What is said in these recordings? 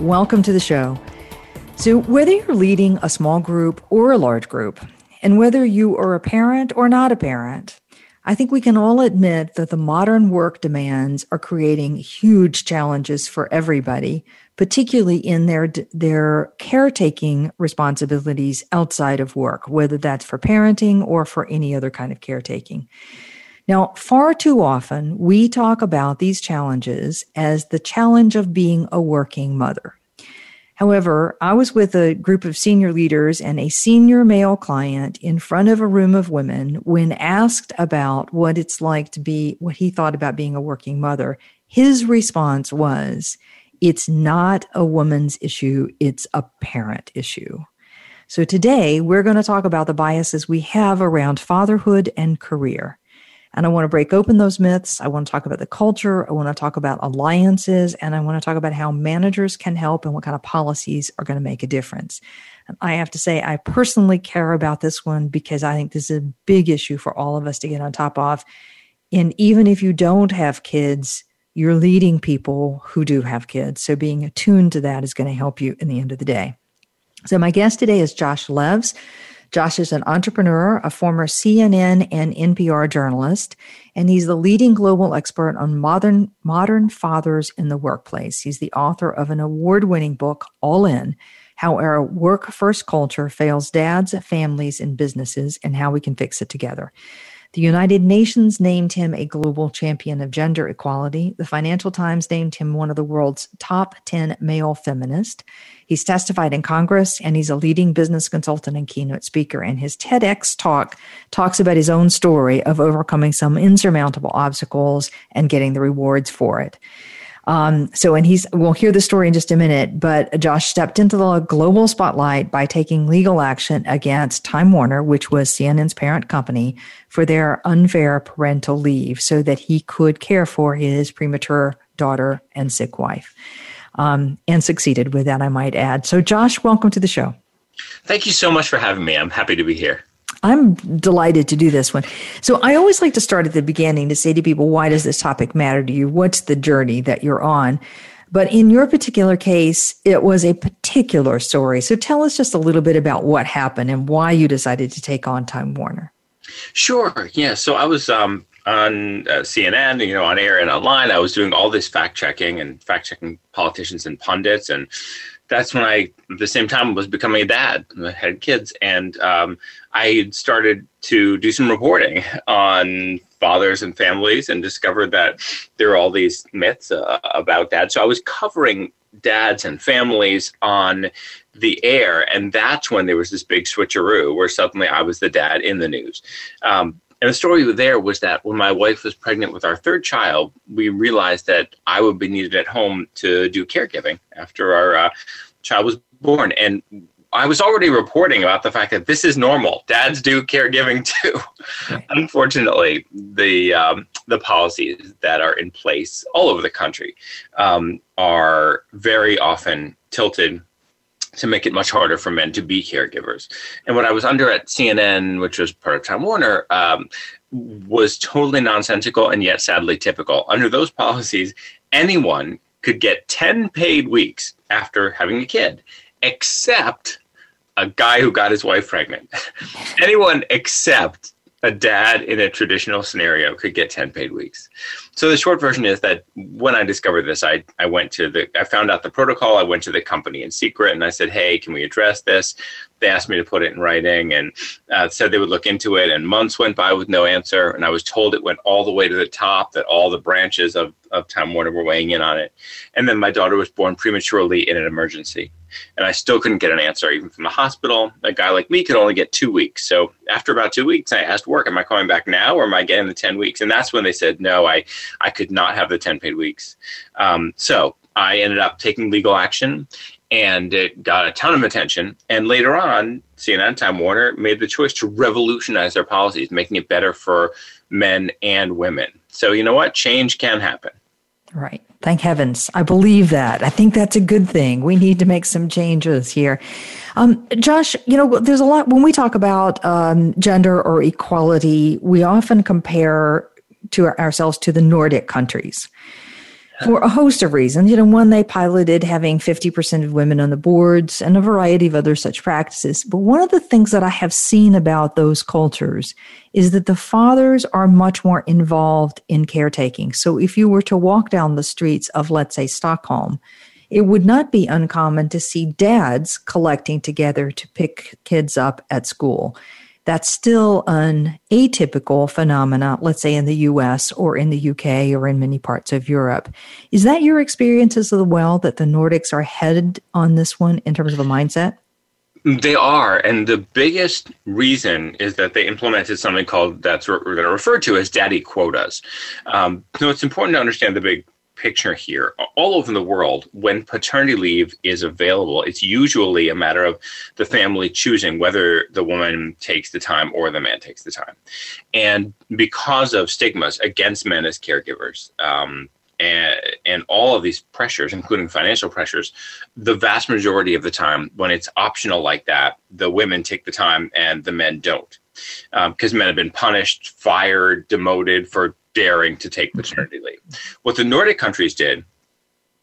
Welcome to the show. So, whether you're leading a small group or a large group, and whether you are a parent or not a parent, I think we can all admit that the modern work demands are creating huge challenges for everybody, particularly in their their caretaking responsibilities outside of work, whether that's for parenting or for any other kind of caretaking. Now, far too often, we talk about these challenges as the challenge of being a working mother. However, I was with a group of senior leaders and a senior male client in front of a room of women when asked about what it's like to be, what he thought about being a working mother. His response was, it's not a woman's issue, it's a parent issue. So today we're going to talk about the biases we have around fatherhood and career. And I want to break open those myths. I want to talk about the culture. I want to talk about alliances. And I want to talk about how managers can help and what kind of policies are going to make a difference. And I have to say, I personally care about this one because I think this is a big issue for all of us to get on top of. And even if you don't have kids, you're leading people who do have kids. So being attuned to that is going to help you in the end of the day. So my guest today is Josh Levs. Josh is an entrepreneur, a former CNN and NPR journalist, and he's the leading global expert on modern modern fathers in the workplace. He's the author of an award-winning book, All In: How Our Work First Culture Fails Dads, Families, and Businesses, and How We Can Fix It Together. The United Nations named him a global champion of gender equality. The Financial Times named him one of the world's top 10 male feminists. He's testified in Congress and he's a leading business consultant and keynote speaker. And his TEDx talk talks about his own story of overcoming some insurmountable obstacles and getting the rewards for it. Um, so, and he's, we'll hear the story in just a minute, but Josh stepped into the global spotlight by taking legal action against Time Warner, which was CNN's parent company, for their unfair parental leave so that he could care for his premature daughter and sick wife. Um, and succeeded with that, I might add. So, Josh, welcome to the show. Thank you so much for having me. I'm happy to be here. I'm delighted to do this one. So I always like to start at the beginning to say to people, why does this topic matter to you? What's the journey that you're on? But in your particular case, it was a particular story. So tell us just a little bit about what happened and why you decided to take on Time Warner. Sure. Yeah. So I was um, on uh, CNN, you know, on air and online. I was doing all this fact checking and fact checking politicians and pundits and that's when I, at the same time, was becoming a dad. I had kids, and um, I started to do some reporting on fathers and families, and discovered that there are all these myths uh, about dads. So I was covering dads and families on the air, and that's when there was this big switcheroo where suddenly I was the dad in the news. Um, and the story there was that when my wife was pregnant with our third child, we realized that I would be needed at home to do caregiving after our uh, child was born. And I was already reporting about the fact that this is normal. Dads do caregiving too. Unfortunately, the um, the policies that are in place all over the country um, are very often tilted to make it much harder for men to be caregivers. And what I was under at CNN, which was part of Time Warner, um, was totally nonsensical and yet sadly typical. Under those policies, anyone could get 10 paid weeks after having a kid, except a guy who got his wife pregnant. anyone except a dad in a traditional scenario could get 10 paid weeks. So the short version is that when I discovered this, I, I went to the, I found out the protocol. I went to the company in secret and I said, Hey, can we address this? They asked me to put it in writing and uh, said they would look into it. And months went by with no answer. And I was told it went all the way to the top, that all the branches of, of Time Warner were weighing in on it. And then my daughter was born prematurely in an emergency. And I still couldn't get an answer, even from the hospital. A guy like me could only get two weeks. So after about two weeks, I asked work, Am I coming back now or am I getting the 10 weeks? And that's when they said, No, I, I could not have the 10 paid weeks. Um, so I ended up taking legal action and it got a ton of attention. And later on, CNN, Time Warner made the choice to revolutionize their policies, making it better for men and women. So, you know what? Change can happen. Right. Thank heavens. I believe that. I think that's a good thing. We need to make some changes here. Um, Josh, you know, there's a lot when we talk about um, gender or equality, we often compare to ourselves to the Nordic countries for a host of reasons. You know, one, they piloted having 50% of women on the boards and a variety of other such practices. But one of the things that I have seen about those cultures is that the fathers are much more involved in caretaking. So if you were to walk down the streets of, let's say, Stockholm, it would not be uncommon to see dads collecting together to pick kids up at school. That's still an atypical phenomena, let's say in the US or in the UK or in many parts of Europe. Is that your experience as well that the Nordics are headed on this one in terms of a mindset? They are, and the biggest reason is that they implemented something called that's what we're going to refer to as daddy quotas. Um, so it's important to understand the big picture here. All over the world, when paternity leave is available, it's usually a matter of the family choosing whether the woman takes the time or the man takes the time. And because of stigmas against men as caregivers, um, and, and all of these pressures, including financial pressures, the vast majority of the time, when it's optional like that, the women take the time and the men don't. Because um, men have been punished, fired, demoted for daring to take maternity leave. What the Nordic countries did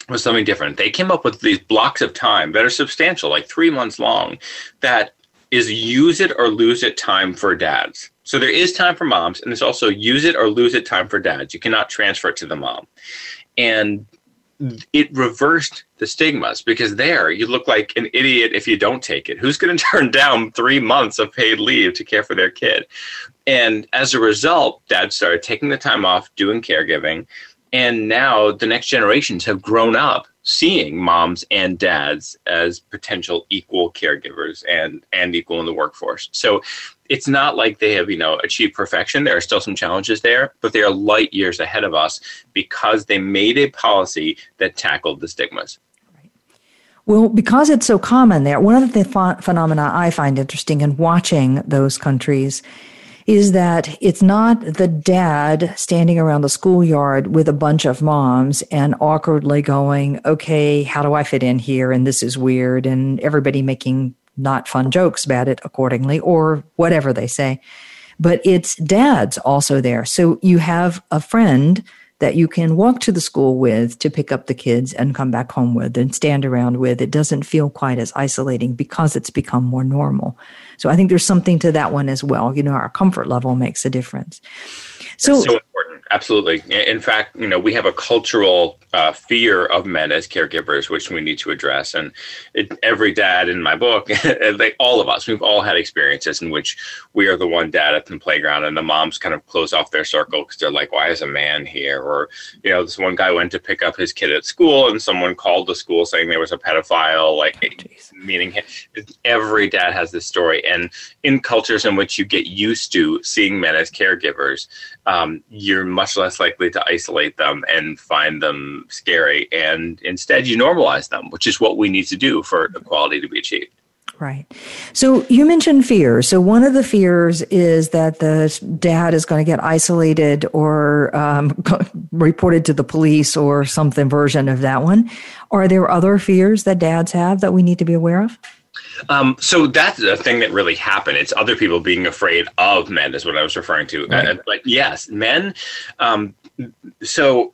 was something different. They came up with these blocks of time that are substantial, like three months long, that is use it or lose it time for dads. So there is time for moms, and there's also use it or lose it time for dads. You cannot transfer it to the mom. And it reversed the stigmas because there you look like an idiot if you don't take it. Who's going to turn down three months of paid leave to care for their kid? And as a result, dad started taking the time off, doing caregiving. And now the next generations have grown up seeing moms and dads as potential equal caregivers and, and equal in the workforce. So it's not like they have, you know, achieved perfection. There are still some challenges there, but they are light years ahead of us because they made a policy that tackled the stigmas. Well, because it's so common there, one of the ph- phenomena I find interesting in watching those countries is that it's not the dad standing around the schoolyard with a bunch of moms and awkwardly going, okay, how do I fit in here? And this is weird. And everybody making not fun jokes about it accordingly or whatever they say. But it's dads also there. So you have a friend that you can walk to the school with to pick up the kids and come back home with and stand around with. It doesn't feel quite as isolating because it's become more normal. So I think there's something to that one as well. You know, our comfort level makes a difference. So, so important. Absolutely. In fact, you know, we have a cultural uh, fear of men as caregivers, which we need to address. And it, every dad in my book, like all of us, we've all had experiences in which we are the one dad at the playground, and the moms kind of close off their circle because they're like, "Why is a man here?" Or, you know, this one guy went to pick up his kid at school, and someone called the school saying there was a pedophile. Like, oh, meaning every dad has this story, and in cultures in which you get used to seeing men as caregivers, um, you're much less likely to isolate them and find them scary, and instead you normalize them, which is what we need to do for equality to be achieved. Right. So you mentioned fears. So one of the fears is that the dad is going to get isolated or um, reported to the police or something version of that one. Are there other fears that dads have that we need to be aware of? Um, so that's a thing that really happened. It's other people being afraid of men, is what I was referring to. Right. Uh, but yes, men. Um, so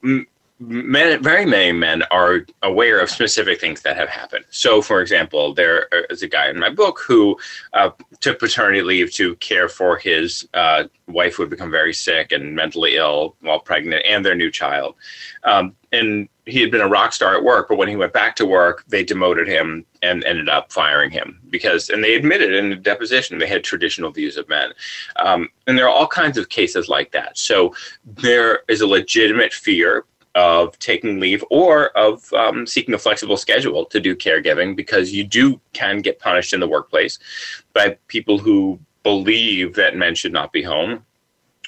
men, very many men are aware of specific things that have happened. So, for example, there is a guy in my book who uh, took paternity leave to care for his uh, wife who had become very sick and mentally ill while pregnant and their new child. Um, and he had been a rock star at work, but when he went back to work, they demoted him and ended up firing him because, and they admitted in the deposition they had traditional views of men. Um, and there are all kinds of cases like that. So there is a legitimate fear of taking leave or of um, seeking a flexible schedule to do caregiving because you do can get punished in the workplace by people who believe that men should not be home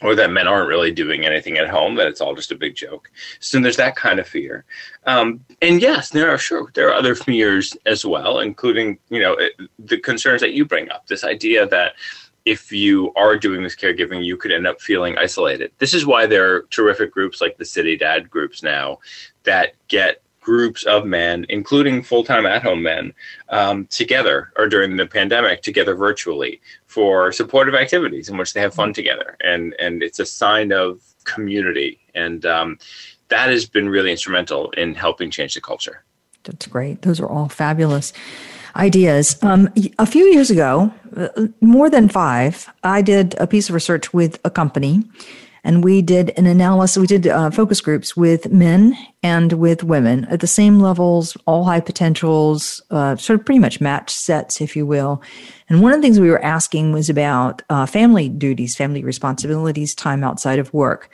or that men aren't really doing anything at home that it's all just a big joke. So there's that kind of fear. Um, and yes there are sure there are other fears as well including you know the concerns that you bring up this idea that if you are doing this caregiving, you could end up feeling isolated. This is why there are terrific groups like the City Dad groups now that get groups of men, including full time at home men, um, together or during the pandemic together virtually for supportive activities in which they have fun together. And, and it's a sign of community. And um, that has been really instrumental in helping change the culture. That's great. Those are all fabulous ideas. Um, a few years ago, more than five, I did a piece of research with a company and we did an analysis, we did uh, focus groups with men and with women at the same levels, all high potentials, uh, sort of pretty much match sets, if you will. And one of the things we were asking was about uh, family duties, family responsibilities, time outside of work.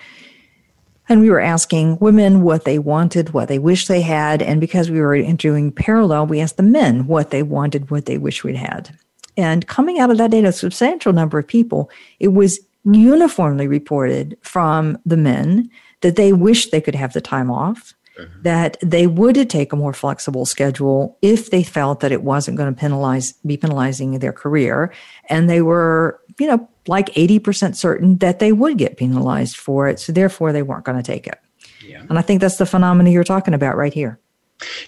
And we were asking women what they wanted, what they wish they had. And because we were doing parallel, we asked the men what they wanted, what they wish we'd had. And coming out of that data, a substantial number of people, it was uniformly reported from the men that they wish they could have the time off, mm-hmm. that they would take a more flexible schedule if they felt that it wasn't going to penalize, be penalizing their career. And they were, you know, like 80% certain that they would get penalized for it. So therefore, they weren't going to take it. Yeah. And I think that's the phenomenon you're talking about right here.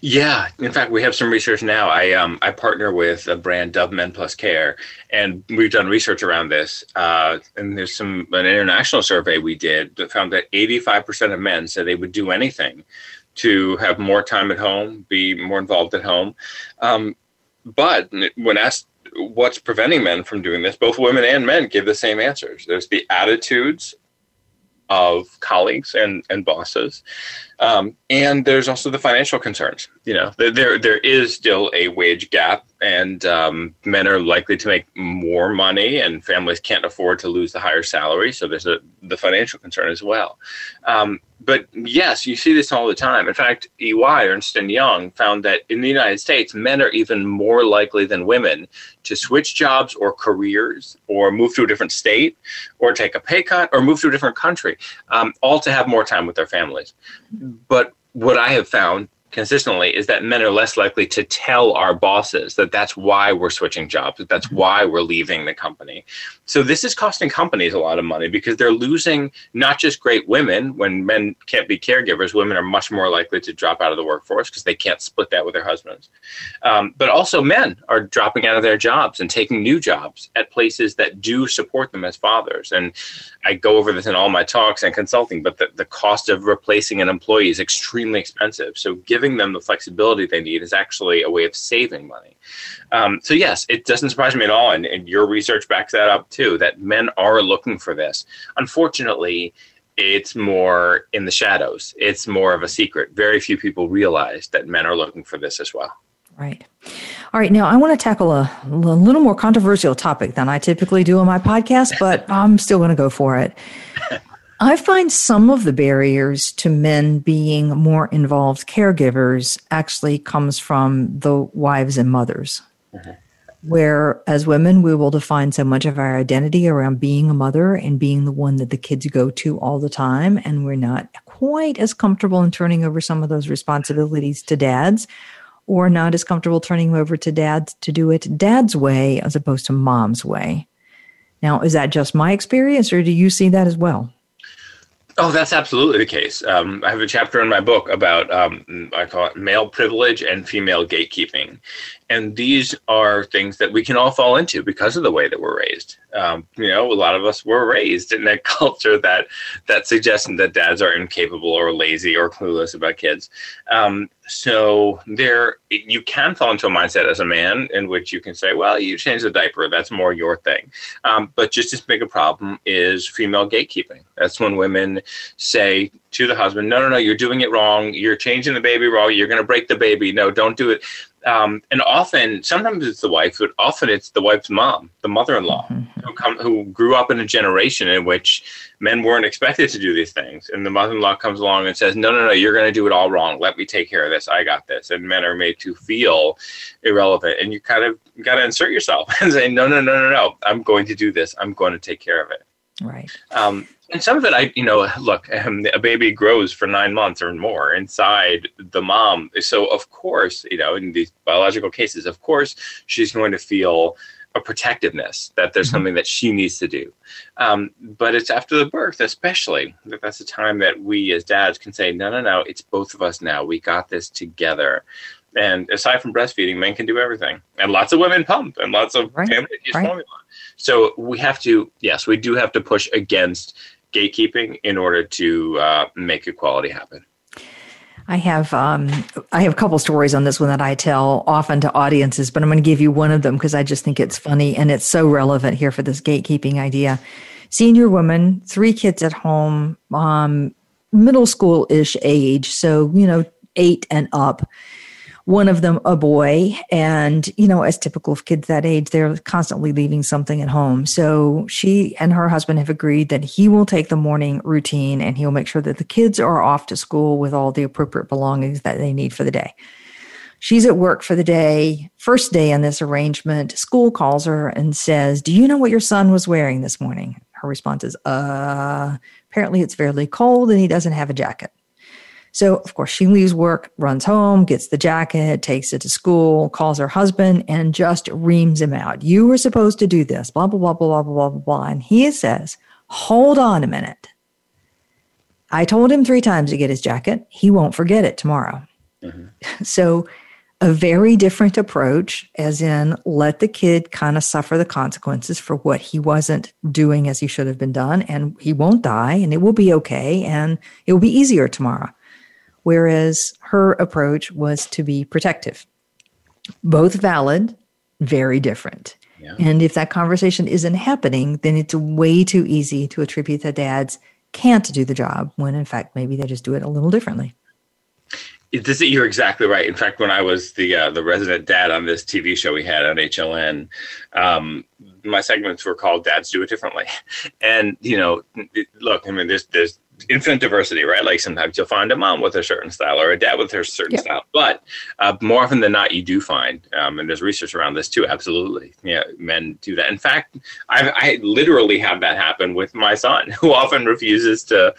Yeah, in fact, we have some research now. I um, I partner with a brand Dove Men Plus Care, and we've done research around this. Uh, and there's some an international survey we did that found that 85% of men said they would do anything to have more time at home, be more involved at home. Um, but when asked what's preventing men from doing this, both women and men give the same answers. There's the attitudes of colleagues and, and bosses. Um, and there's also the financial concerns. You know, there there is still a wage gap, and um, men are likely to make more money, and families can't afford to lose the higher salary. So there's a, the financial concern as well. Um, but yes, you see this all the time. In fact, EY, Ernst and Young, found that in the United States, men are even more likely than women to switch jobs or careers, or move to a different state, or take a pay cut, or move to a different country, um, all to have more time with their families. But what I have found consistently is that men are less likely to tell our bosses that that's why we're switching jobs, that that's why we're leaving the company. So this is costing companies a lot of money because they're losing not just great women. When men can't be caregivers, women are much more likely to drop out of the workforce because they can't split that with their husbands. Um, but also, men are dropping out of their jobs and taking new jobs at places that do support them as fathers. And I go over this in all my talks and consulting, but the, the cost of replacing an employee is extremely expensive. So giving them the flexibility they need is actually a way of saving money. Um, so yes, it doesn't surprise me at all, and, and your research backs that up too. That men are looking for this. Unfortunately, it's more in the shadows. It's more of a secret. Very few people realize that men are looking for this as well. Right. All right. Now, I want to tackle a, a little more controversial topic than I typically do on my podcast, but I'm still going to go for it. I find some of the barriers to men being more involved caregivers actually comes from the wives and mothers. Mm-hmm. Where, as women, we will define so much of our identity around being a mother and being the one that the kids go to all the time. And we're not quite as comfortable in turning over some of those responsibilities to dads or not as comfortable turning over to dads to do it dad's way as opposed to mom's way. Now, is that just my experience or do you see that as well? Oh, that's absolutely the case. Um, I have a chapter in my book about um, I call it male privilege and female gatekeeping, and these are things that we can all fall into because of the way that we're raised. Um, you know, a lot of us were raised in a culture that that suggests that dads are incapable or lazy or clueless about kids. Um, so there, you can fall into a mindset as a man in which you can say, "Well, you change the diaper; that's more your thing." Um, but just as big a problem is female gatekeeping. That's when women say to the husband, "No, no, no, you're doing it wrong. You're changing the baby wrong. You're going to break the baby. No, don't do it." um, and often, sometimes it's the wife, but often it's the wife's mom, the mother-in-law, mm-hmm. who come who grew up in a generation in which men weren't expected to do these things, and the mother-in-law comes along and says, "No, no, no, you're going to do it all wrong. Let me take care of this. I got this." And men are made to feel irrelevant, and you kind of got to insert yourself and say, "No, no, no, no, no. I'm going to do this. I'm going to take care of it." Right. Um, and some of it, I, you know, look, um, a baby grows for nine months or more inside the mom. So, of course, you know, in these biological cases, of course, she's going to feel a protectiveness that there's mm-hmm. something that she needs to do. Um, but it's after the birth, especially, that that's the time that we as dads can say, no, no, no, it's both of us now. We got this together. And aside from breastfeeding, men can do everything. And lots of women pump and lots of right. families use right. formula. So we have to, yes, we do have to push against gatekeeping in order to uh, make equality happen. I have um, I have a couple stories on this one that I tell often to audiences, but I'm going to give you one of them because I just think it's funny and it's so relevant here for this gatekeeping idea. Senior woman, three kids at home, um, middle school ish age, so you know eight and up one of them a boy. And, you know, as typical of kids that age, they're constantly leaving something at home. So she and her husband have agreed that he will take the morning routine and he'll make sure that the kids are off to school with all the appropriate belongings that they need for the day. She's at work for the day. First day in this arrangement, school calls her and says, Do you know what your son was wearing this morning? Her response is, Uh, apparently it's fairly cold and he doesn't have a jacket. So, of course, she leaves work, runs home, gets the jacket, takes it to school, calls her husband, and just reams him out. You were supposed to do this, blah, blah, blah, blah, blah, blah, blah, blah. And he says, Hold on a minute. I told him three times to get his jacket. He won't forget it tomorrow. Mm-hmm. So, a very different approach, as in let the kid kind of suffer the consequences for what he wasn't doing as he should have been done, and he won't die, and it will be okay, and it will be easier tomorrow whereas her approach was to be protective. Both valid, very different. Yeah. And if that conversation isn't happening, then it's way too easy to attribute that dads can't do the job when in fact maybe they just do it a little differently. This, you're exactly right. In fact, when I was the uh, the resident dad on this TV show we had on HLN, um, my segments were called "Dads Do It Differently," and you know, look, I mean, there's there's infinite diversity, right? Like sometimes you'll find a mom with a certain style or a dad with a certain yep. style, but uh, more often than not, you do find, um, and there's research around this too. Absolutely, yeah, men do that. In fact, I've, I literally have that happen with my son, who often refuses to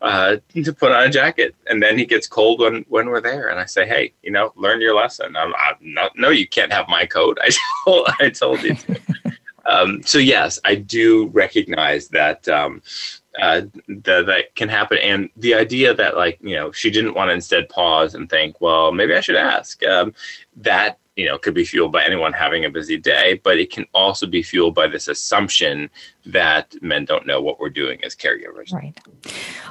uh, to put on a jacket, and then he gets cold when when we're there, and I say, hey, you know, learn your lesson. I'm, I'm not, no, you can't have my coat. I told, I told you. Um, so yes, I do recognize that. Um, uh, that, that can happen. And the idea that, like, you know, she didn't want to instead pause and think, well, maybe I should ask. Um, that you know could be fueled by anyone having a busy day but it can also be fueled by this assumption that men don't know what we're doing as caregivers. Right.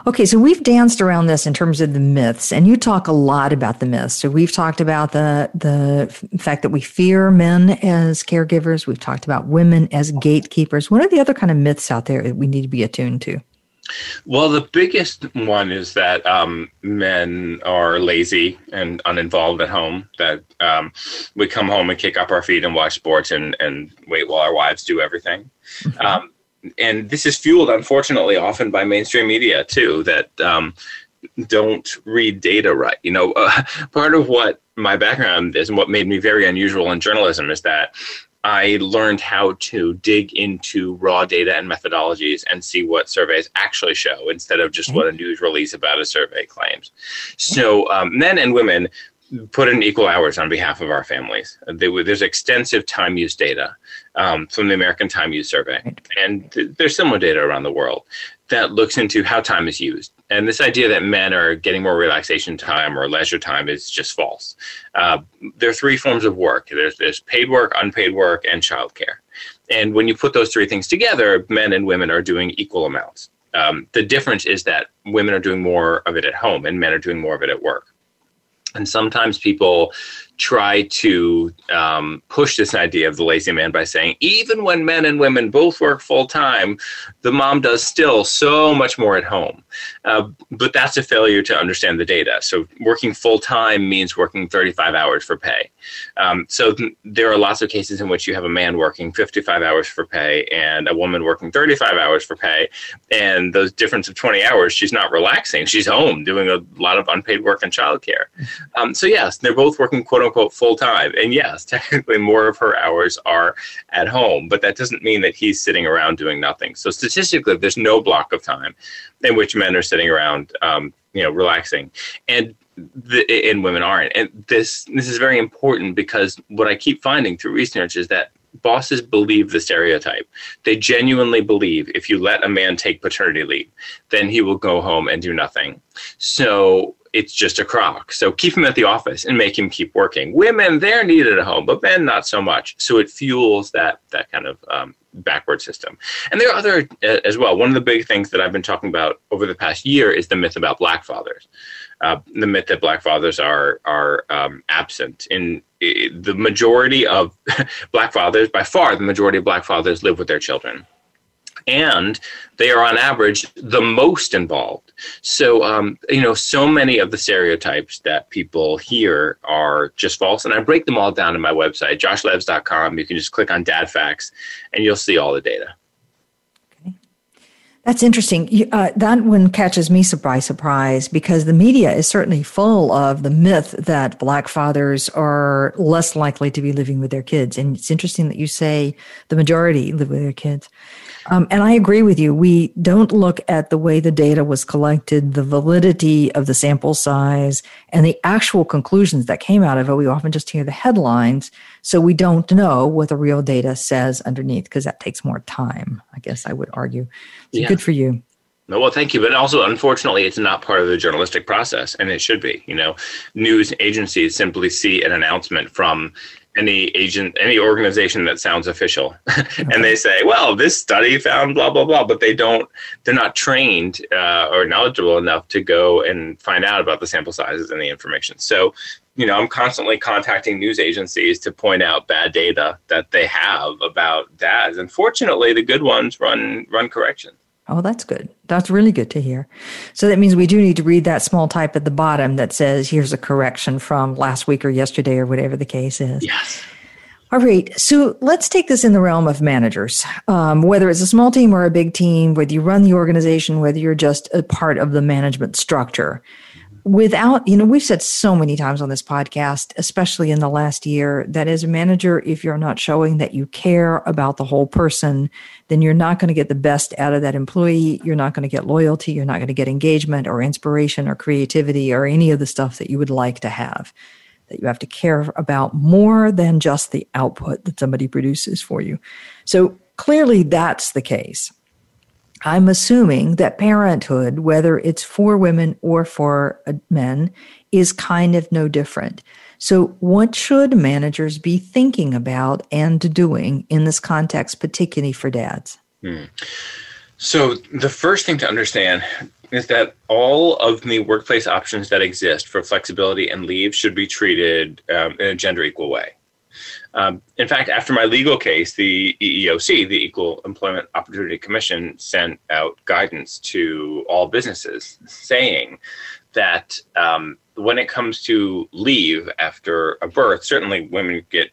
Okay so we've danced around this in terms of the myths and you talk a lot about the myths. So we've talked about the the fact that we fear men as caregivers. We've talked about women as gatekeepers. What are the other kind of myths out there that we need to be attuned to well, the biggest one is that um, men are lazy and uninvolved at home. That um, we come home and kick up our feet and watch sports and, and wait while our wives do everything. Mm-hmm. Um, and this is fueled, unfortunately, often by mainstream media too. That um, don't read data right. You know, uh, part of what my background is and what made me very unusual in journalism is that I learned how to dig into raw data and methodologies and see what surveys actually show instead of just what a news release about a survey claims. So, um, men and women put in equal hours on behalf of our families. There's extensive time use data um, from the American Time Use Survey, and th- there's similar data around the world. that looks into how time is used. And this idea that men are getting more relaxation time or leisure time is just false. Uh, there are three forms of work there's, there's paid work, unpaid work, and childcare. And when you put those three things together, men and women are doing equal amounts. Um, the difference is that women are doing more of it at home and men are doing more of it at work. And sometimes people try to um, push this idea of the lazy man by saying even when men and women both work full time, the mom does still so much more at home. Uh, but that's a failure to understand the data. So working full time means working 35 hours for pay. Um, so th- there are lots of cases in which you have a man working 55 hours for pay and a woman working 35 hours for pay. And those difference of 20 hours, she's not relaxing. She's home doing a lot of unpaid work and childcare. Um, so yes, they're both working quote unquote full time. And yes, technically more of her hours are at home, but that doesn't mean that he's sitting around doing nothing. So statistically, there's no block of time in which men are sitting around, um, you know, relaxing, and the, and women aren't. And this this is very important because what I keep finding through research is that bosses believe the stereotype. They genuinely believe if you let a man take paternity leave, then he will go home and do nothing. So it's just a crock. So keep him at the office and make him keep working. Women, they're needed at home, but men, not so much. So it fuels that that kind of um, backward system. And there are other uh, as well. One of the big things that I've been talking about over the past year is the myth about black fathers. Uh, the myth that black fathers are are um, absent in the majority of black fathers. By far, the majority of black fathers live with their children and they are on average the most involved. So, um, you know, so many of the stereotypes that people hear are just false. And I break them all down in my website, joshlevs.com. You can just click on dad facts and you'll see all the data. That's interesting. Uh, that one catches me surprise, surprise, because the media is certainly full of the myth that black fathers are less likely to be living with their kids. And it's interesting that you say the majority live with their kids. Um, and I agree with you. We don't look at the way the data was collected, the validity of the sample size, and the actual conclusions that came out of it. We often just hear the headlines. So we don't know what the real data says underneath because that takes more time, I guess I would argue. So yeah. good for you. No, well, thank you. But also, unfortunately, it's not part of the journalistic process, and it should be. You know, news agencies simply see an announcement from any agent, any organization that sounds official, and they say, "Well, this study found blah blah blah," but they don't. They're not trained uh, or knowledgeable enough to go and find out about the sample sizes and the information. So, you know, I'm constantly contacting news agencies to point out bad data that they have about dads. Unfortunately, the good ones run run correction. Oh, that's good. That's really good to hear. So that means we do need to read that small type at the bottom that says, here's a correction from last week or yesterday or whatever the case is. Yes. All right. So let's take this in the realm of managers. Um, whether it's a small team or a big team, whether you run the organization, whether you're just a part of the management structure, without, you know, we've said so many times on this podcast, especially in the last year, that as a manager, if you're not showing that you care about the whole person, then you're not going to get the best out of that employee. You're not going to get loyalty. You're not going to get engagement or inspiration or creativity or any of the stuff that you would like to have. That you have to care about more than just the output that somebody produces for you. So clearly that's the case. I'm assuming that parenthood, whether it's for women or for uh, men, is kind of no different. So, what should managers be thinking about and doing in this context, particularly for dads? Hmm. So, the first thing to understand is that all of the workplace options that exist for flexibility and leave should be treated um, in a gender equal way. Um, in fact, after my legal case, the EEOC, the Equal Employment Opportunity Commission, sent out guidance to all businesses saying that um, when it comes to leave after a birth, certainly women get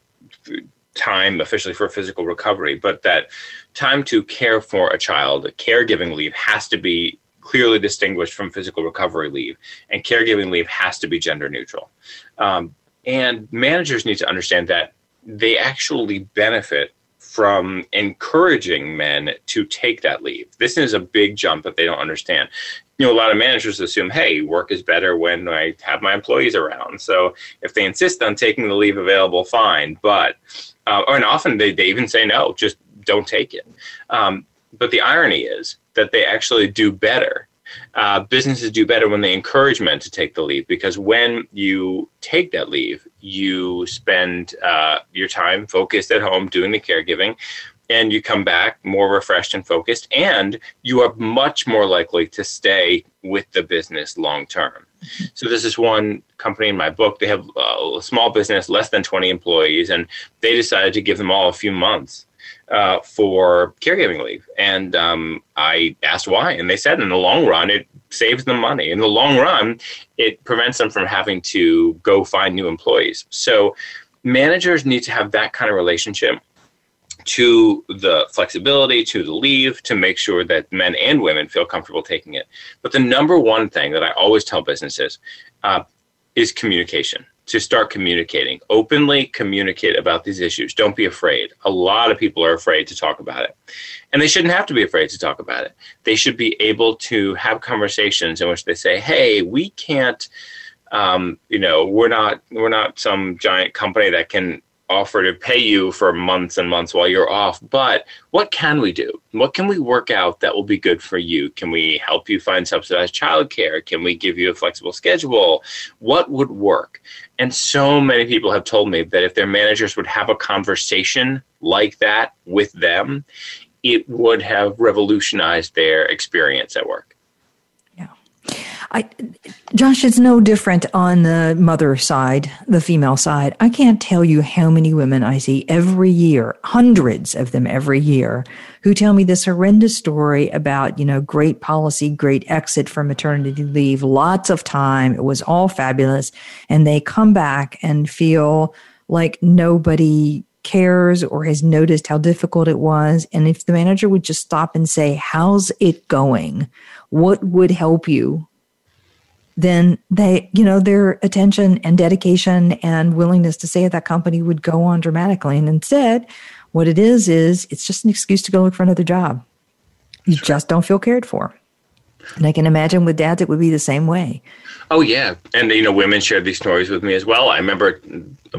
time officially for physical recovery, but that time to care for a child, caregiving leave, has to be clearly distinguished from physical recovery leave, and caregiving leave has to be gender neutral. Um, and managers need to understand that they actually benefit from encouraging men to take that leave. This is a big jump that they don't understand. You know, a lot of managers assume, hey, work is better when I have my employees around. So if they insist on taking the leave available, fine. But, uh, and often they, they even say no, just don't take it. Um, but the irony is that they actually do better. Uh, businesses do better when they encourage men to take the leave because when you take that leave, you spend uh, your time focused at home doing the caregiving and you come back more refreshed and focused, and you are much more likely to stay with the business long term. So, this is one company in my book. They have a small business, less than 20 employees, and they decided to give them all a few months uh, for caregiving leave. And um, I asked why, and they said in the long run, it saves them money. In the long run, it prevents them from having to go find new employees. So, managers need to have that kind of relationship to the flexibility, to the leave, to make sure that men and women feel comfortable taking it. But the number one thing that I always tell businesses uh, is communication. To start communicating, openly communicate about these issues. Don't be afraid. A lot of people are afraid to talk about it. And they shouldn't have to be afraid to talk about it. They should be able to have conversations in which they say, hey, we can't. Um, you know, we're not we're not some giant company that can offer to pay you for months and months while you're off. But what can we do? What can we work out that will be good for you? Can we help you find subsidized childcare? Can we give you a flexible schedule? What would work? And so many people have told me that if their managers would have a conversation like that with them, it would have revolutionized their experience at work. I, Josh, it's no different on the mother side, the female side. I can't tell you how many women I see every year, hundreds of them every year, who tell me this horrendous story about, you know, great policy, great exit from maternity leave, lots of time. It was all fabulous. And they come back and feel like nobody cares or has noticed how difficult it was. And if the manager would just stop and say, How's it going? What would help you? then they, you know, their attention and dedication and willingness to stay at that company would go on dramatically. And instead, what it is, is it's just an excuse to go look for another job. You just don't feel cared for. And I can imagine with dads, it would be the same way. Oh yeah, and you know, women shared these stories with me as well. I remember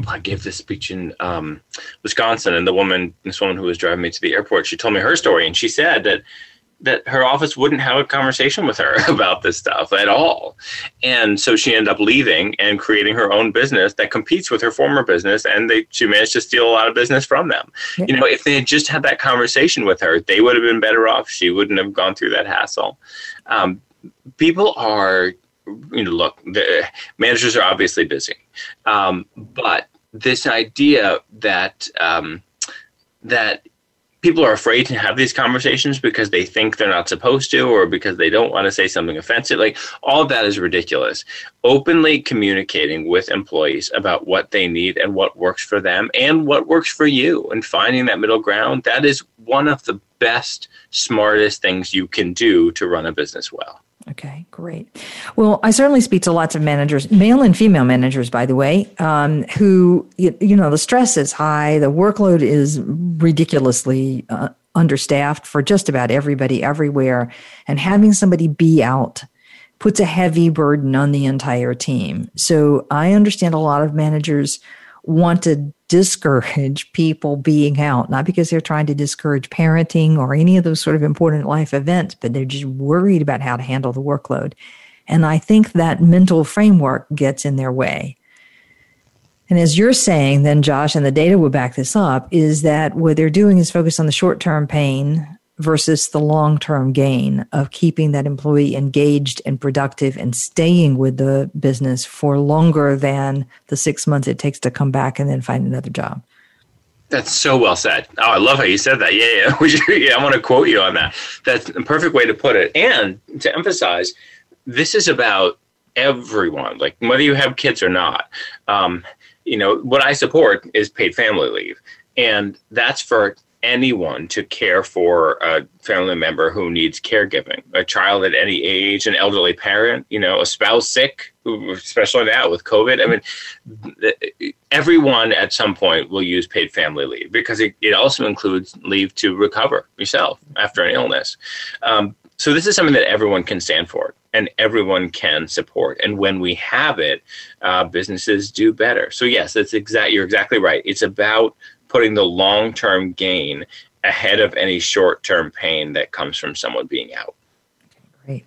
I gave this speech in um, Wisconsin, and the woman, this woman who was driving me to the airport, she told me her story, and she said that that her office wouldn't have a conversation with her about this stuff at all. And so she ended up leaving and creating her own business that competes with her former business and they she managed to steal a lot of business from them. You know, if they had just had that conversation with her, they would have been better off. She wouldn't have gone through that hassle. Um, people are you know, look, the managers are obviously busy. Um, but this idea that um, that people are afraid to have these conversations because they think they're not supposed to or because they don't want to say something offensive. Like all of that is ridiculous. Openly communicating with employees about what they need and what works for them and what works for you and finding that middle ground, that is one of the best, smartest things you can do to run a business well. Okay, great. Well, I certainly speak to lots of managers, male and female managers, by the way, um, who, you, you, know, the stress is high, the workload is ridiculously uh, understaffed for just about everybody everywhere. And having somebody be out puts a heavy burden on the entire team. So I understand a lot of managers want to discourage people being out, not because they're trying to discourage parenting or any of those sort of important life events, but they're just worried about how to handle the workload. And I think that mental framework gets in their way. And as you're saying, then, Josh, and the data will back this up, is that what they're doing is focus on the short term pain versus the long term gain of keeping that employee engaged and productive and staying with the business for longer than the six months it takes to come back and then find another job. That's so well said. Oh, I love how you said that. Yeah, yeah. yeah I want to quote you on that. That's a perfect way to put it. And to emphasize, this is about everyone, like whether you have kids or not. Um, you know, what I support is paid family leave. And that's for anyone to care for a family member who needs caregiving, a child at any age, an elderly parent, you know, a spouse sick, especially now with COVID. I mean, everyone at some point will use paid family leave because it, it also includes leave to recover yourself after an illness. Um, so this is something that everyone can stand for and everyone can support. And when we have it, uh, businesses do better. So yes, that's exact. You're exactly right. It's about putting the long term gain ahead of any short term pain that comes from someone being out. Great.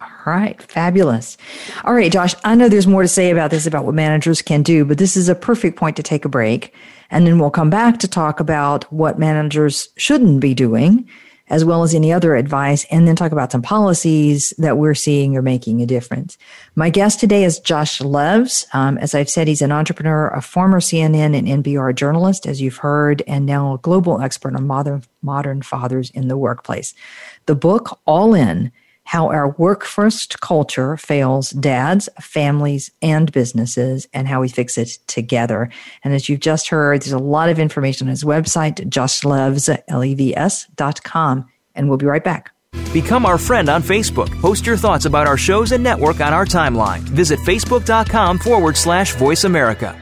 All right, fabulous. All right, Josh, I know there's more to say about this, about what managers can do, but this is a perfect point to take a break. And then we'll come back to talk about what managers shouldn't be doing as well as any other advice, and then talk about some policies that we're seeing are making a difference. My guest today is Josh Levs. Um, as I've said, he's an entrepreneur, a former CNN and NPR journalist, as you've heard, and now a global expert on modern modern fathers in the workplace. The book All In how our work first culture fails dads, families, and businesses, and how we fix it together. And as you've just heard, there's a lot of information on his website, joshlevs, L-E-V-S dot com. And we'll be right back. Become our friend on Facebook. Post your thoughts about our shows and network on our timeline. Visit facebook.com forward slash voice America.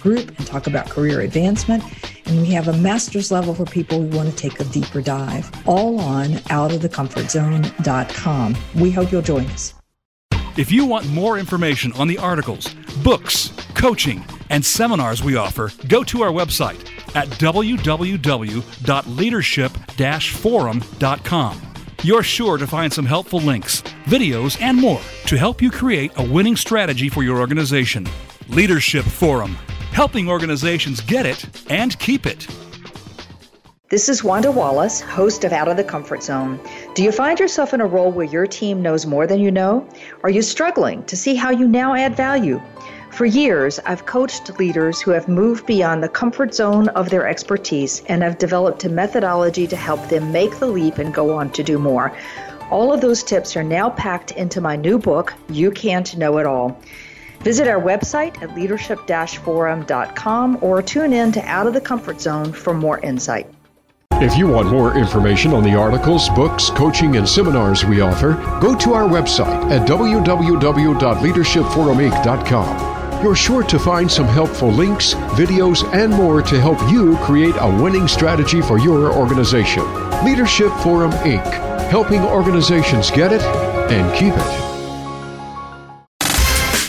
group and talk about career advancement. And we have a master's level for people who want to take a deeper dive, all on outofthecomfortzone.com. We hope you'll join us. If you want more information on the articles, books, coaching, and seminars we offer, go to our website at www.leadership-forum.com. You're sure to find some helpful links, videos, and more to help you create a winning strategy for your organization. Leadership Forum, helping organizations get it and keep it. This is Wanda Wallace, host of Out of the Comfort Zone. Do you find yourself in a role where your team knows more than you know? Are you struggling to see how you now add value? For years, I've coached leaders who have moved beyond the comfort zone of their expertise and have developed a methodology to help them make the leap and go on to do more. All of those tips are now packed into my new book, You Can't Know It All. Visit our website at leadership forum.com or tune in to Out of the Comfort Zone for more insight. If you want more information on the articles, books, coaching, and seminars we offer, go to our website at www.leadershipforuminc.com. You're sure to find some helpful links, videos, and more to help you create a winning strategy for your organization. Leadership Forum Inc., helping organizations get it and keep it.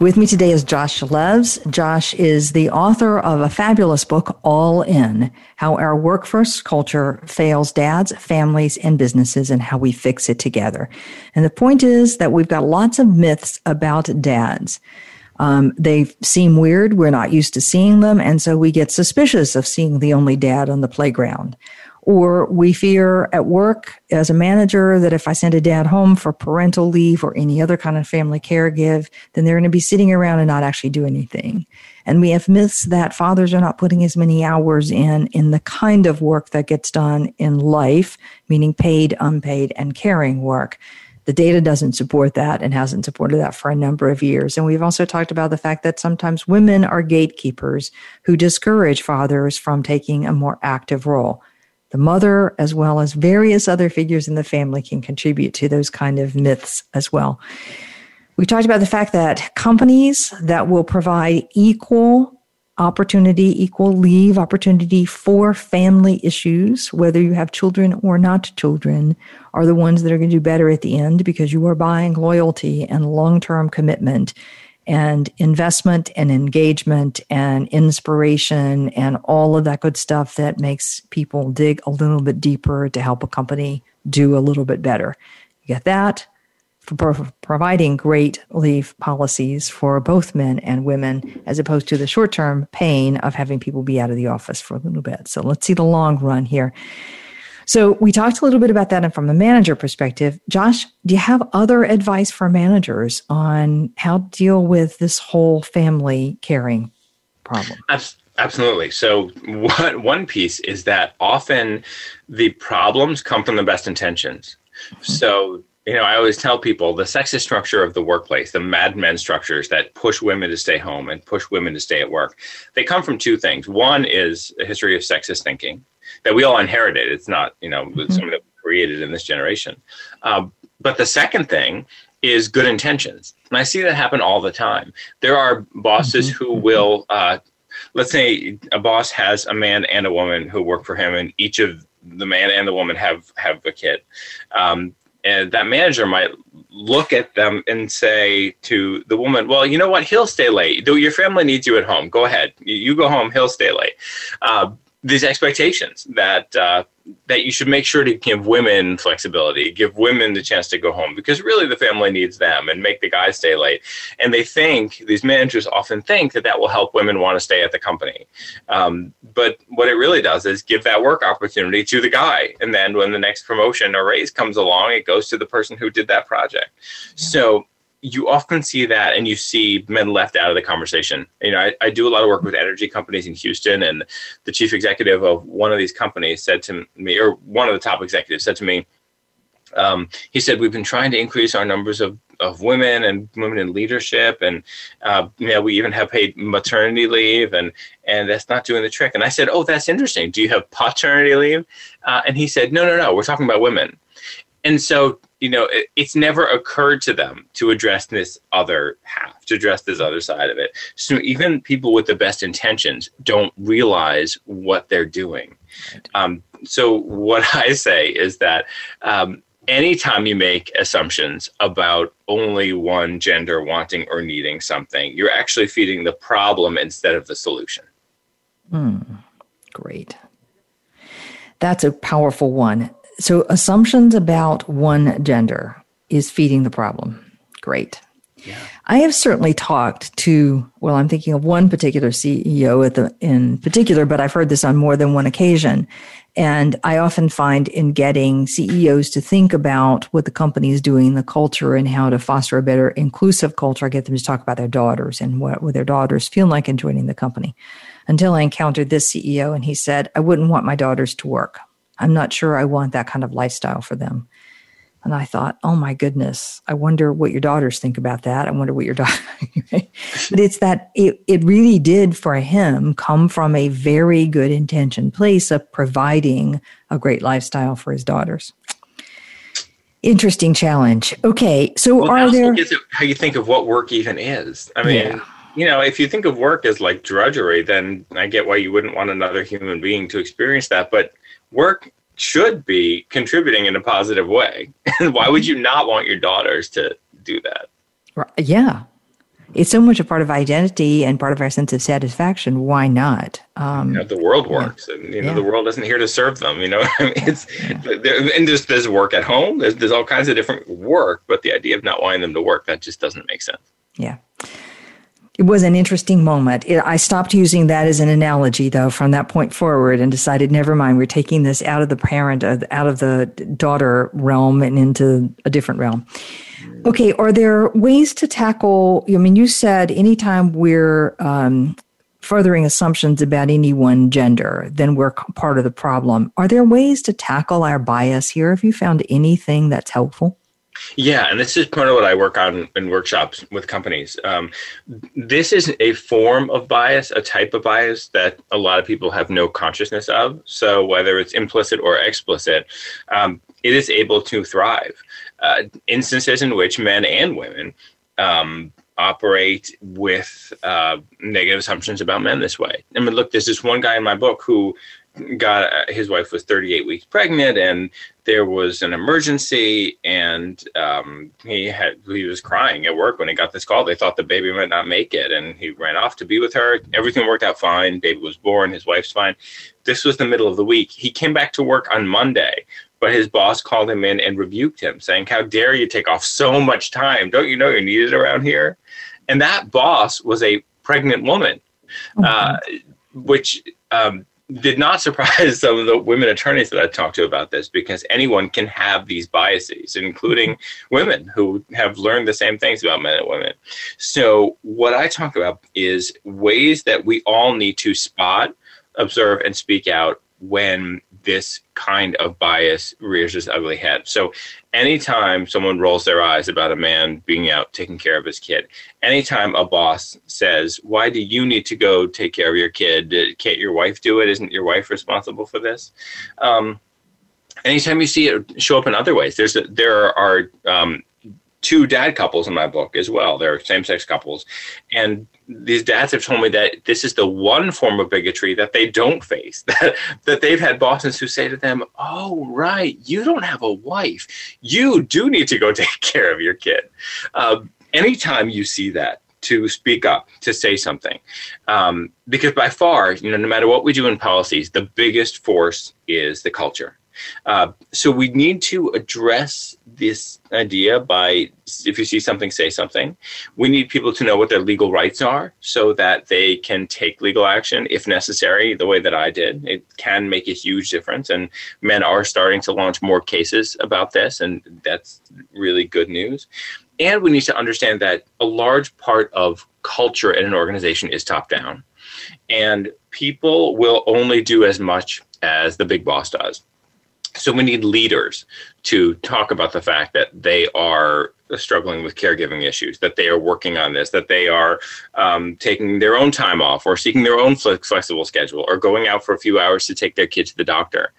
With me today is Josh Levs. Josh is the author of a fabulous book, All In How Our Work First Culture Fails Dads, Families, and Businesses and How We Fix It Together. And the point is that we've got lots of myths about dads. Um, they seem weird. We're not used to seeing them. And so we get suspicious of seeing the only dad on the playground. Or we fear at work as a manager that if I send a dad home for parental leave or any other kind of family care give, then they're going to be sitting around and not actually do anything. And we have myths that fathers are not putting as many hours in in the kind of work that gets done in life, meaning paid, unpaid, and caring work. The data doesn't support that and hasn't supported that for a number of years. And we've also talked about the fact that sometimes women are gatekeepers who discourage fathers from taking a more active role the mother as well as various other figures in the family can contribute to those kind of myths as well. We talked about the fact that companies that will provide equal opportunity, equal leave opportunity for family issues, whether you have children or not children, are the ones that are going to do better at the end because you are buying loyalty and long term commitment and investment and engagement and inspiration and all of that good stuff that makes people dig a little bit deeper to help a company do a little bit better. You get that for providing great leave policies for both men and women, as opposed to the short term pain of having people be out of the office for a little bit. So let's see the long run here. So we talked a little bit about that and from a manager perspective. Josh, do you have other advice for managers on how to deal with this whole family caring problem? Absolutely. So one one piece is that often the problems come from the best intentions. Mm-hmm. So you know, I always tell people the sexist structure of the workplace, the Mad Men structures that push women to stay home and push women to stay at work, they come from two things. One is a history of sexist thinking that we all inherited. It's not, you know, mm-hmm. something that we created in this generation. Um, but the second thing is good intentions. And I see that happen all the time. There are bosses mm-hmm. who will, uh, let's say a boss has a man and a woman who work for him, and each of the man and the woman have have a kid. Um, and that manager might look at them and say to the woman, "Well, you know what? He'll stay late. Though your family needs you at home. Go ahead. You go home. He'll stay late." Uh, these expectations that uh, that you should make sure to give women flexibility, give women the chance to go home because really the family needs them and make the guys stay late. And they think these managers often think that that will help women want to stay at the company. Um, but what it really does is give that work opportunity to the guy, and then when the next promotion or raise comes along, it goes to the person who did that project. Yeah. So you often see that and you see men left out of the conversation. You know, I, I, do a lot of work with energy companies in Houston, and the chief executive of one of these companies said to me, or one of the top executives said to me, um, he said, We've been trying to increase our numbers of, of women and women in leadership. And, uh, you know, we even have paid maternity leave, and, and that's not doing the trick. And I said, Oh, that's interesting. Do you have paternity leave? Uh, and he said, No, no, no. We're talking about women. And so you know, it, it's never occurred to them to address this other half, to address this other side of it. So even people with the best intentions don't realize what they're doing. Right. Um, so what I say is that um, anytime you make assumptions about only one gender wanting or needing something, you're actually feeding the problem instead of the solution. Hmm. Great. That's a powerful one. So, assumptions about one gender is feeding the problem. Great. Yeah. I have certainly talked to, well, I'm thinking of one particular CEO at the, in particular, but I've heard this on more than one occasion. And I often find in getting CEOs to think about what the company is doing, the culture, and how to foster a better inclusive culture, I get them to talk about their daughters and what, what their daughters feel like in joining the company. Until I encountered this CEO and he said, I wouldn't want my daughters to work. I'm not sure I want that kind of lifestyle for them. And I thought, oh my goodness, I wonder what your daughters think about that. I wonder what your daughter. but it's that it, it really did for him come from a very good intention place of providing a great lifestyle for his daughters. Interesting challenge. Okay, so well, are there how you think of what work even is? I mean, yeah. you know, if you think of work as like drudgery, then I get why you wouldn't want another human being to experience that. But work should be contributing in a positive way. Why would you not want your daughters to do that? Yeah. It's so much a part of identity and part of our sense of satisfaction. Why not? Um, you know, the world works, yeah. and you know yeah. the world isn't here to serve them. You know, I mean, it's yeah. and there's there's work at home. There's there's all kinds of different work, but the idea of not wanting them to work that just doesn't make sense. Yeah it was an interesting moment. It, I stopped using that as an analogy, though, from that point forward, and decided, never mind. We're taking this out of the parent, uh, out of the daughter realm, and into a different realm. Okay, are there ways to tackle? I mean, you said anytime we're um, furthering assumptions about any one gender, then we're part of the problem. Are there ways to tackle our bias here? Have you found anything that's helpful? Yeah, and this is part of what I work on in workshops with companies. Um, this is a form of bias, a type of bias that a lot of people have no consciousness of. So whether it's implicit or explicit, um, it is able to thrive. Uh, instances in which men and women um, operate with uh, negative assumptions about men this way. I mean, look, there's this one guy in my book who got uh, his wife was 38 weeks pregnant and there was an emergency and um, he had he was crying at work when he got this call. They thought the baby might not make it and he ran off to be with her. Everything worked out fine. Baby was born. His wife's fine. This was the middle of the week. He came back to work on monday but his boss called him in and rebuked him saying how dare you take off so much time? Don't you know you're needed around here? And that boss was a pregnant woman mm-hmm. uh, which um, did not surprise some of the women attorneys that I talked to about this because anyone can have these biases, including women who have learned the same things about men and women. So, what I talk about is ways that we all need to spot, observe, and speak out when this kind of bias rears its ugly head. So, anytime someone rolls their eyes about a man being out taking care of his kid, anytime a boss says, Why do you need to go take care of your kid? Can't your wife do it? Isn't your wife responsible for this? Um, anytime you see it show up in other ways, there's a, there are um, two dad couples in my book as well. They're same sex couples. And these dads have told me that this is the one form of bigotry that they don't face. That, that they've had bosses who say to them, Oh, right, you don't have a wife. You do need to go take care of your kid. Uh, anytime you see that, to speak up, to say something. Um, because by far, you know, no matter what we do in policies, the biggest force is the culture. Uh, so we need to address this idea by if you see something, say something. We need people to know what their legal rights are so that they can take legal action if necessary, the way that I did. It can make a huge difference. And men are starting to launch more cases about this, and that's really good news. And we need to understand that a large part of culture in an organization is top down. And people will only do as much as the big boss does. So we need leaders to talk about the fact that they are struggling with caregiving issues, that they are working on this, that they are um, taking their own time off or seeking their own flexible schedule or going out for a few hours to take their kid to the doctor.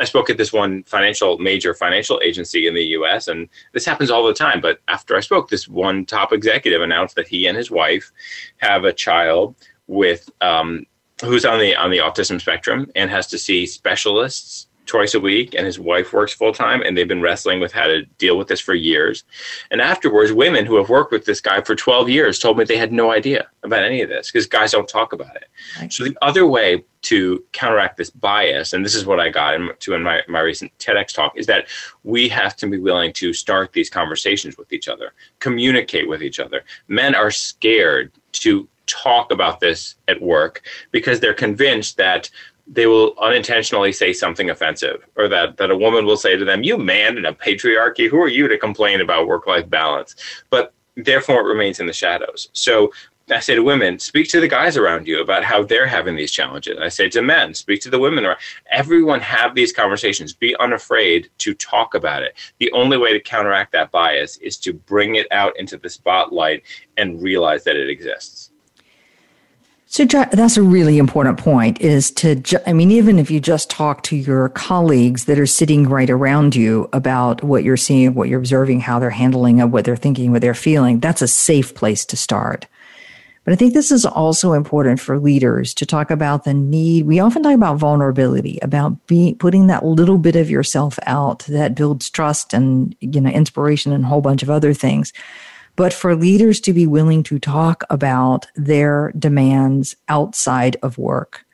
I spoke at this one financial major financial agency in the US and this happens all the time but after I spoke this one top executive announced that he and his wife have a child with um, who's on the on the autism spectrum and has to see specialists twice a week and his wife works full time and they've been wrestling with how to deal with this for years. And afterwards, women who have worked with this guy for 12 years told me they had no idea about any of this because guys don't talk about it. Right. So the other way to counteract this bias, and this is what I got into in my, my recent TEDx talk, is that we have to be willing to start these conversations with each other, communicate with each other. Men are scared to talk about this at work because they're convinced that they will unintentionally say something offensive or that, that a woman will say to them, You man in a patriarchy, who are you to complain about work life balance? But therefore, it remains in the shadows. So I say to women, speak to the guys around you about how they're having these challenges. I say to men, speak to the women around. Everyone have these conversations. Be unafraid to talk about it. The only way to counteract that bias is to bring it out into the spotlight and realize that it exists. So that's a really important point is to, ju- I mean, even if you just talk to your colleagues that are sitting right around you about what you're seeing, what you're observing, how they're handling it, what they're thinking, what they're feeling, that's a safe place to start. But I think this is also important for leaders to talk about the need. We often talk about vulnerability, about being, putting that little bit of yourself out that builds trust and, you know, inspiration and a whole bunch of other things but for leaders to be willing to talk about their demands outside of work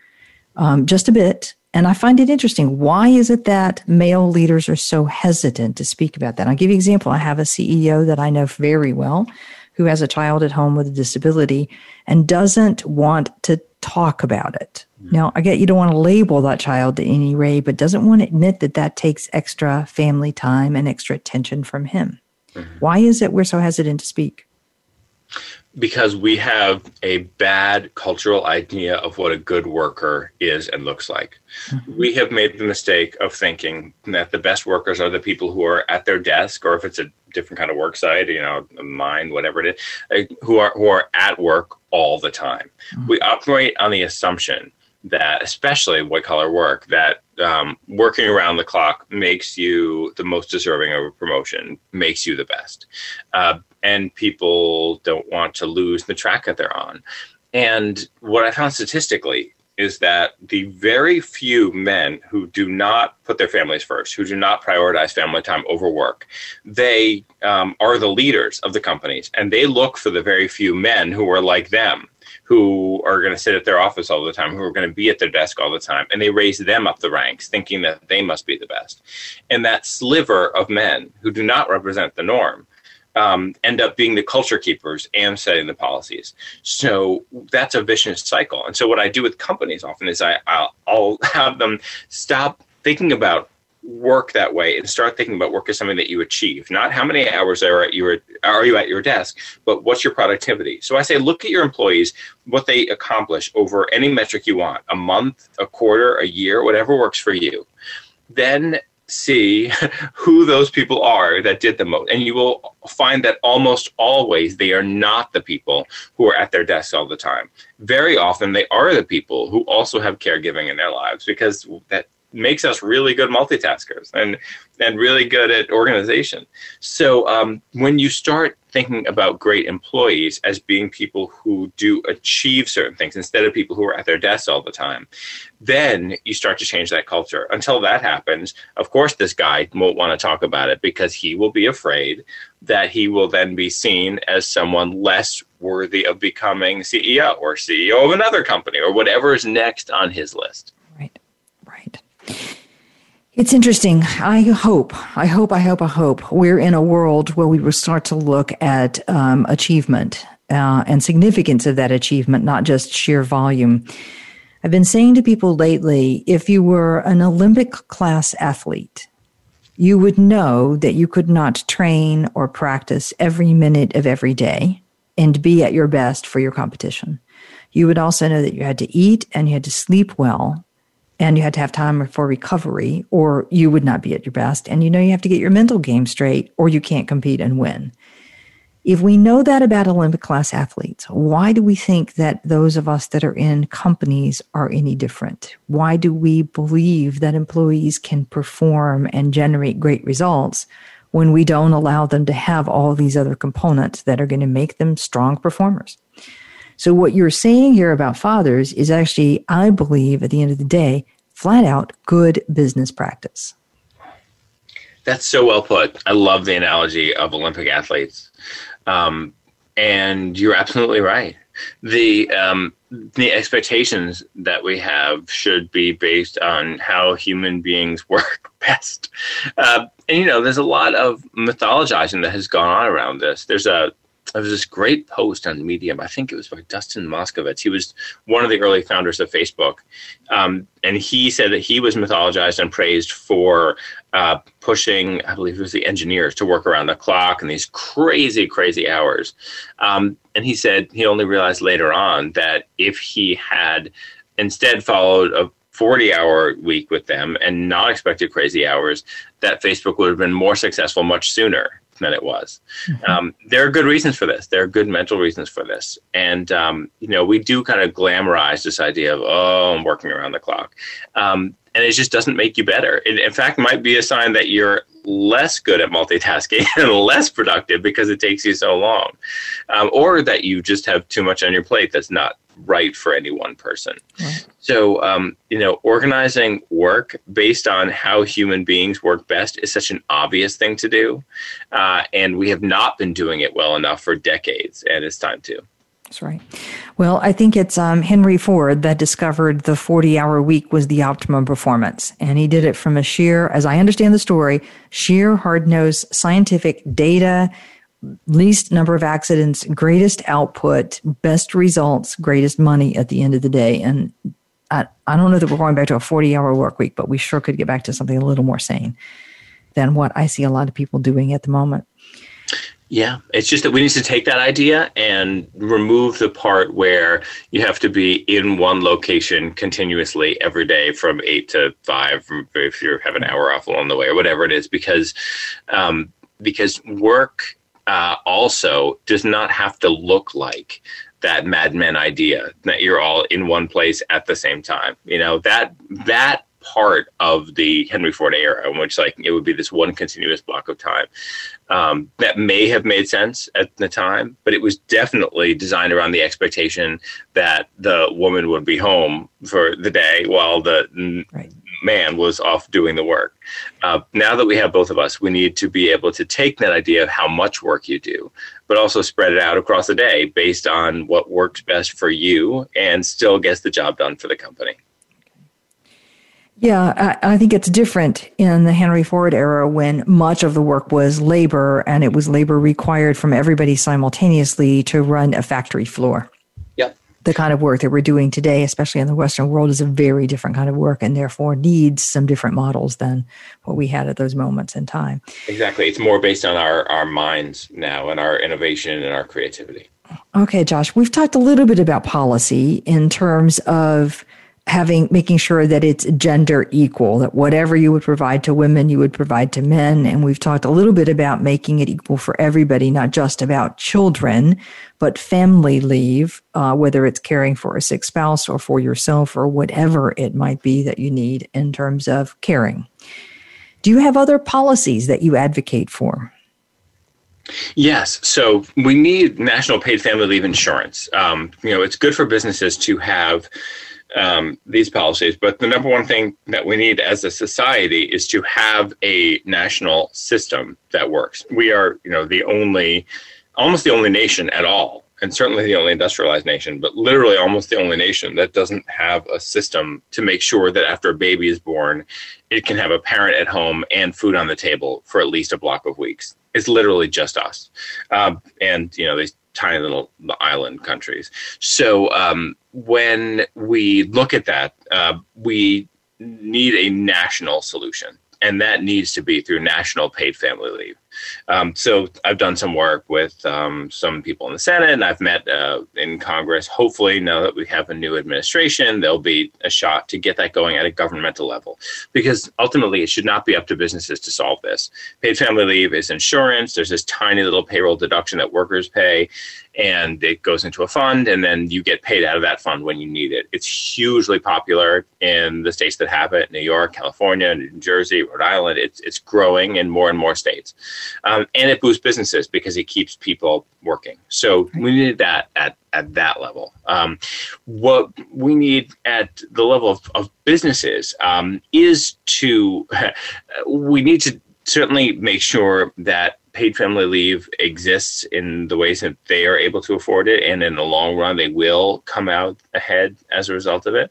um, just a bit. And I find it interesting. Why is it that male leaders are so hesitant to speak about that? I'll give you an example. I have a CEO that I know very well who has a child at home with a disability and doesn't want to talk about it. Mm-hmm. Now, I get you don't want to label that child to any way, but doesn't want to admit that that takes extra family time and extra attention from him. Mm-hmm. Why is it we're so hesitant to speak? Because we have a bad cultural idea of what a good worker is and looks like. Mm-hmm. We have made the mistake of thinking that the best workers are the people who are at their desk, or if it's a different kind of work site, you know, a mine, whatever it is, who are who are at work all the time. Mm-hmm. We operate on the assumption that, especially white collar work, that um, working around the clock makes you the most deserving of a promotion, makes you the best. Uh, and people don't want to lose the track that they're on. And what I found statistically is that the very few men who do not put their families first, who do not prioritize family time over work, they um, are the leaders of the companies, and they look for the very few men who are like them, who are going to sit at their office all the time, who are going to be at their desk all the time, and they raise them up the ranks, thinking that they must be the best. And that sliver of men who do not represent the norm um, end up being the culture keepers and setting the policies. So that's a vicious cycle. And so what I do with companies often is I, I'll, I'll have them stop thinking about work that way and start thinking about work as something that you achieve not how many hours are at your are you at your desk but what's your productivity so i say look at your employees what they accomplish over any metric you want a month a quarter a year whatever works for you then see who those people are that did the most. And you will find that almost always they are not the people who are at their desks all the time. Very often they are the people who also have caregiving in their lives because that makes us really good multitaskers and and really good at organization. So um, when you start thinking about great employees as being people who do achieve certain things instead of people who are at their desks all the time, then you start to change that culture. Until that happens, of course, this guy won't want to talk about it because he will be afraid that he will then be seen as someone less worthy of becoming CEO or CEO of another company or whatever is next on his list. It's interesting. I hope, I hope, I hope, I hope we're in a world where we will start to look at um, achievement uh, and significance of that achievement, not just sheer volume. I've been saying to people lately if you were an Olympic class athlete, you would know that you could not train or practice every minute of every day and be at your best for your competition. You would also know that you had to eat and you had to sleep well and you had to have time for recovery or you would not be at your best. And you know you have to get your mental game straight or you can't compete and win. If we know that about Olympic class athletes, why do we think that those of us that are in companies are any different? Why do we believe that employees can perform and generate great results when we don't allow them to have all these other components that are going to make them strong performers? So what you're saying here about fathers is actually, I believe, at the end of the day, flat out good business practice. That's so well put. I love the analogy of Olympic athletes, um, and you're absolutely right. The um, the expectations that we have should be based on how human beings work best. Uh, and you know, there's a lot of mythologizing that has gone on around this. There's a there was this great post on Medium. I think it was by Dustin Moskovitz. He was one of the early founders of Facebook, um, and he said that he was mythologized and praised for uh, pushing, I believe it was the engineers, to work around the clock and these crazy, crazy hours. Um, and he said he only realized later on that if he had instead followed a 40 hour week with them and not expected crazy hours, that Facebook would have been more successful much sooner than it was. Mm-hmm. Um, there are good reasons for this. There are good mental reasons for this. And, um, you know, we do kind of glamorize this idea of, oh, I'm working around the clock. Um, and it just doesn't make you better. It, in fact, might be a sign that you're less good at multitasking and less productive because it takes you so long. Um, or that you just have too much on your plate that's not right for any one person. Right. So, um, you know, organizing work based on how human beings work best is such an obvious thing to do. Uh, and we have not been doing it well enough for decades, and it's time to. That's right. Well, I think it's um, Henry Ford that discovered the 40 hour week was the optimum performance. And he did it from a sheer, as I understand the story, sheer hard nosed scientific data least number of accidents, greatest output, best results, greatest money at the end of the day. And I, I don't know that we're going back to a 40 hour work week, but we sure could get back to something a little more sane than what I see a lot of people doing at the moment. Yeah, it's just that we need to take that idea and remove the part where you have to be in one location continuously every day from eight to five, if you have an hour off along the way or whatever it is, because um, because work uh, also does not have to look like that Mad Men idea that you're all in one place at the same time. You know that that part of the Henry Ford era, in which like it would be this one continuous block of time. Um, that may have made sense at the time, but it was definitely designed around the expectation that the woman would be home for the day while the right. Man was off doing the work. Uh, now that we have both of us, we need to be able to take that idea of how much work you do, but also spread it out across the day based on what works best for you and still gets the job done for the company. Yeah, I, I, think it's different in the Henry Ford era when much of the work was labor and it was labor required from everybody simultaneously to run a factory floor. The kind of work that we're doing today, especially in the Western world, is a very different kind of work and therefore needs some different models than what we had at those moments in time. Exactly. It's more based on our, our minds now and our innovation and our creativity. Okay, Josh, we've talked a little bit about policy in terms of having making sure that it's gender equal that whatever you would provide to women you would provide to men and we've talked a little bit about making it equal for everybody not just about children but family leave uh, whether it's caring for a sick spouse or for yourself or whatever it might be that you need in terms of caring do you have other policies that you advocate for Yes. So we need national paid family leave insurance. Um, you know, it's good for businesses to have um, these policies. But the number one thing that we need as a society is to have a national system that works. We are, you know, the only, almost the only nation at all, and certainly the only industrialized nation, but literally almost the only nation that doesn't have a system to make sure that after a baby is born, it can have a parent at home and food on the table for at least a block of weeks. It's literally just us. Um, and, you know, they tiny little island countries. So um, when we look at that, uh, we need a national solution, and that needs to be through national paid family leave. Um, so I've done some work with um, some people in the Senate, and I've met uh, in Congress. Hopefully, now that we have a new administration, there'll be a shot to get that going at a governmental level. Because ultimately, it should not be up to businesses to solve this. Paid family leave is insurance. There's this tiny little payroll deduction that workers pay, and it goes into a fund, and then you get paid out of that fund when you need it. It's hugely popular in the states that have it: New York, California, New Jersey, Rhode Island. It's it's growing in more and more states um, and it boosts businesses because it keeps people working. So we need that at at that level. Um, what we need at the level of, of businesses um, is to we need to certainly make sure that paid family leave exists in the ways that they are able to afford it, and in the long run, they will come out ahead as a result of it.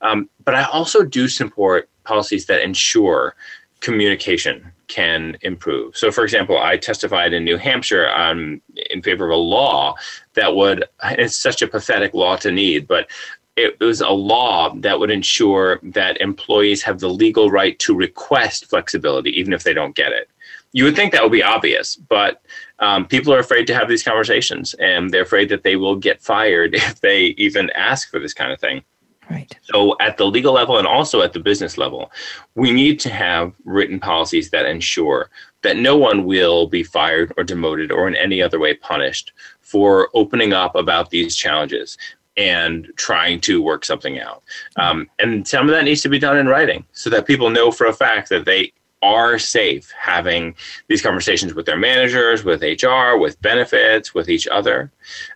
Um, but I also do support policies that ensure communication can improve. So, for example, I testified in New Hampshire um, in favor of a law that would, it's such a pathetic law to need, but it was a law that would ensure that employees have the legal right to request flexibility, even if they don't get it. You would think that would be obvious, but um, people are afraid to have these conversations and they're afraid that they will get fired if they even ask for this kind of thing. Right. So, at the legal level and also at the business level, we need to have written policies that ensure that no one will be fired or demoted or in any other way punished for opening up about these challenges and trying to work something out. Um, and some of that needs to be done in writing so that people know for a fact that they are safe having these conversations with their managers, with HR, with benefits, with each other.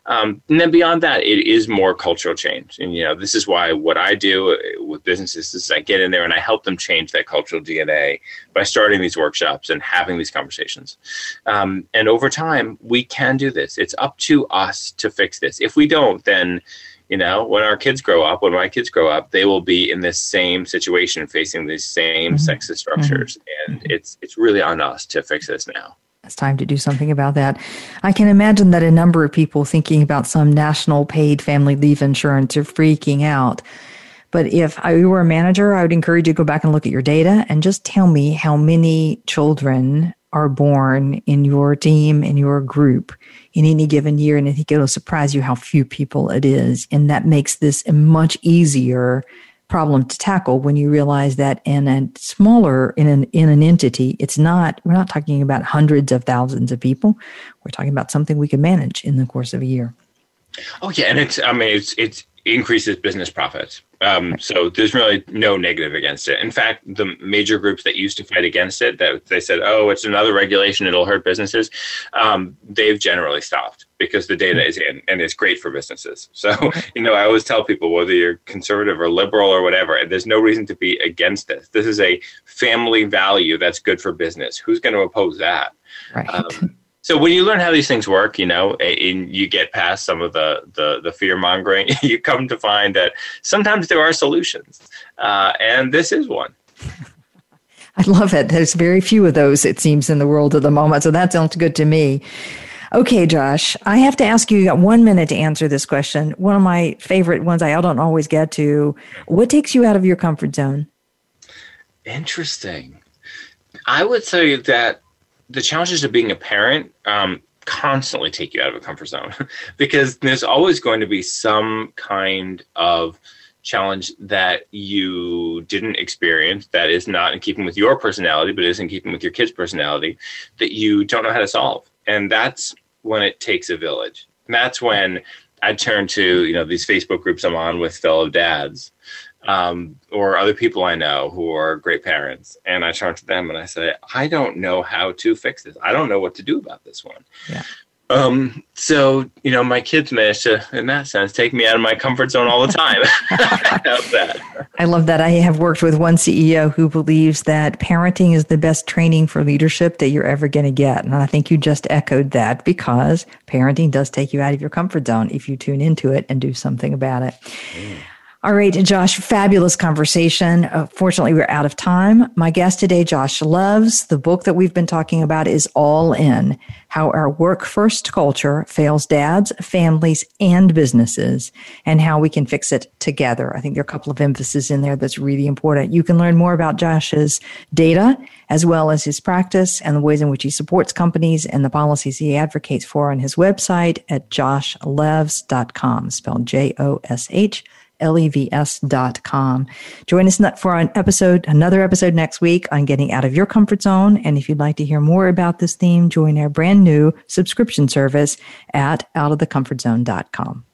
Um, and then beyond that, it is more cultural change. And, you know, this is why what I do uh, with businesses is I get in there and I help them change that cultural DNA by starting these workshops and having these conversations. Um, and over time, we can do this. It's up to us to fix this. If we don't, then you know when our kids grow up when my kids grow up they will be in this same situation facing these same mm-hmm. sexist structures mm-hmm. and it's it's really on us to fix this now it's time to do something about that. I can imagine that a number of people thinking about some national paid family leave insurance are freaking out. But if I were a manager, I would encourage you to go back and look at your data and just tell me how many children are born in your team, in your group in any given year. And I think it'll surprise you how few people it is. And that makes this a much easier problem to tackle when you realize that in a smaller in an in an entity it's not we're not talking about hundreds of thousands of people we're talking about something we can manage in the course of a year oh yeah and it's i mean it's it's increases business profits. Um, so there's really no negative against it. In fact, the major groups that used to fight against it, that they said, "Oh, it's another regulation; it'll hurt businesses," um, they've generally stopped because the data is in and it's great for businesses. So you know, I always tell people whether you're conservative or liberal or whatever, there's no reason to be against this. This is a family value that's good for business. Who's going to oppose that? Right. Um, so when you learn how these things work, you know, and you get past some of the the, the fear mongering, you come to find that sometimes there are solutions, uh, and this is one. I love it. There's very few of those, it seems, in the world at the moment. So that sounds good to me. Okay, Josh, I have to ask you, you got one minute to answer this question. One of my favorite ones I don't always get to. What takes you out of your comfort zone? Interesting. I would say that the challenges of being a parent um, constantly take you out of a comfort zone because there's always going to be some kind of challenge that you didn't experience that is not in keeping with your personality but is in keeping with your kid's personality that you don't know how to solve. And that's when it takes a village. And that's when i turn to you know these facebook groups i'm on with fellow dads um, or other people I know who are great parents, and I turn to them and I say, I don't know how to fix this. I don't know what to do about this one. Yeah. Um, so you know, my kids manage to, in that sense, take me out of my comfort zone all the time. that. I love that. I have worked with one CEO who believes that parenting is the best training for leadership that you're ever going to get, and I think you just echoed that because parenting does take you out of your comfort zone if you tune into it and do something about it. Mm. All right, Josh, fabulous conversation. Uh, fortunately, we're out of time. My guest today, Josh Levs. The book that we've been talking about is All In How Our Work First Culture Fails Dads, Families, and Businesses, and How We Can Fix It Together. I think there are a couple of emphases in there that's really important. You can learn more about Josh's data as well as his practice and the ways in which he supports companies and the policies he advocates for on his website at joshlevs.com, spelled J O S H levs.com. Join us for an episode, another episode next week on getting out of your comfort zone. And if you'd like to hear more about this theme, join our brand new subscription service at outofthecomfortzone.com.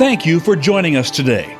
Thank you for joining us today.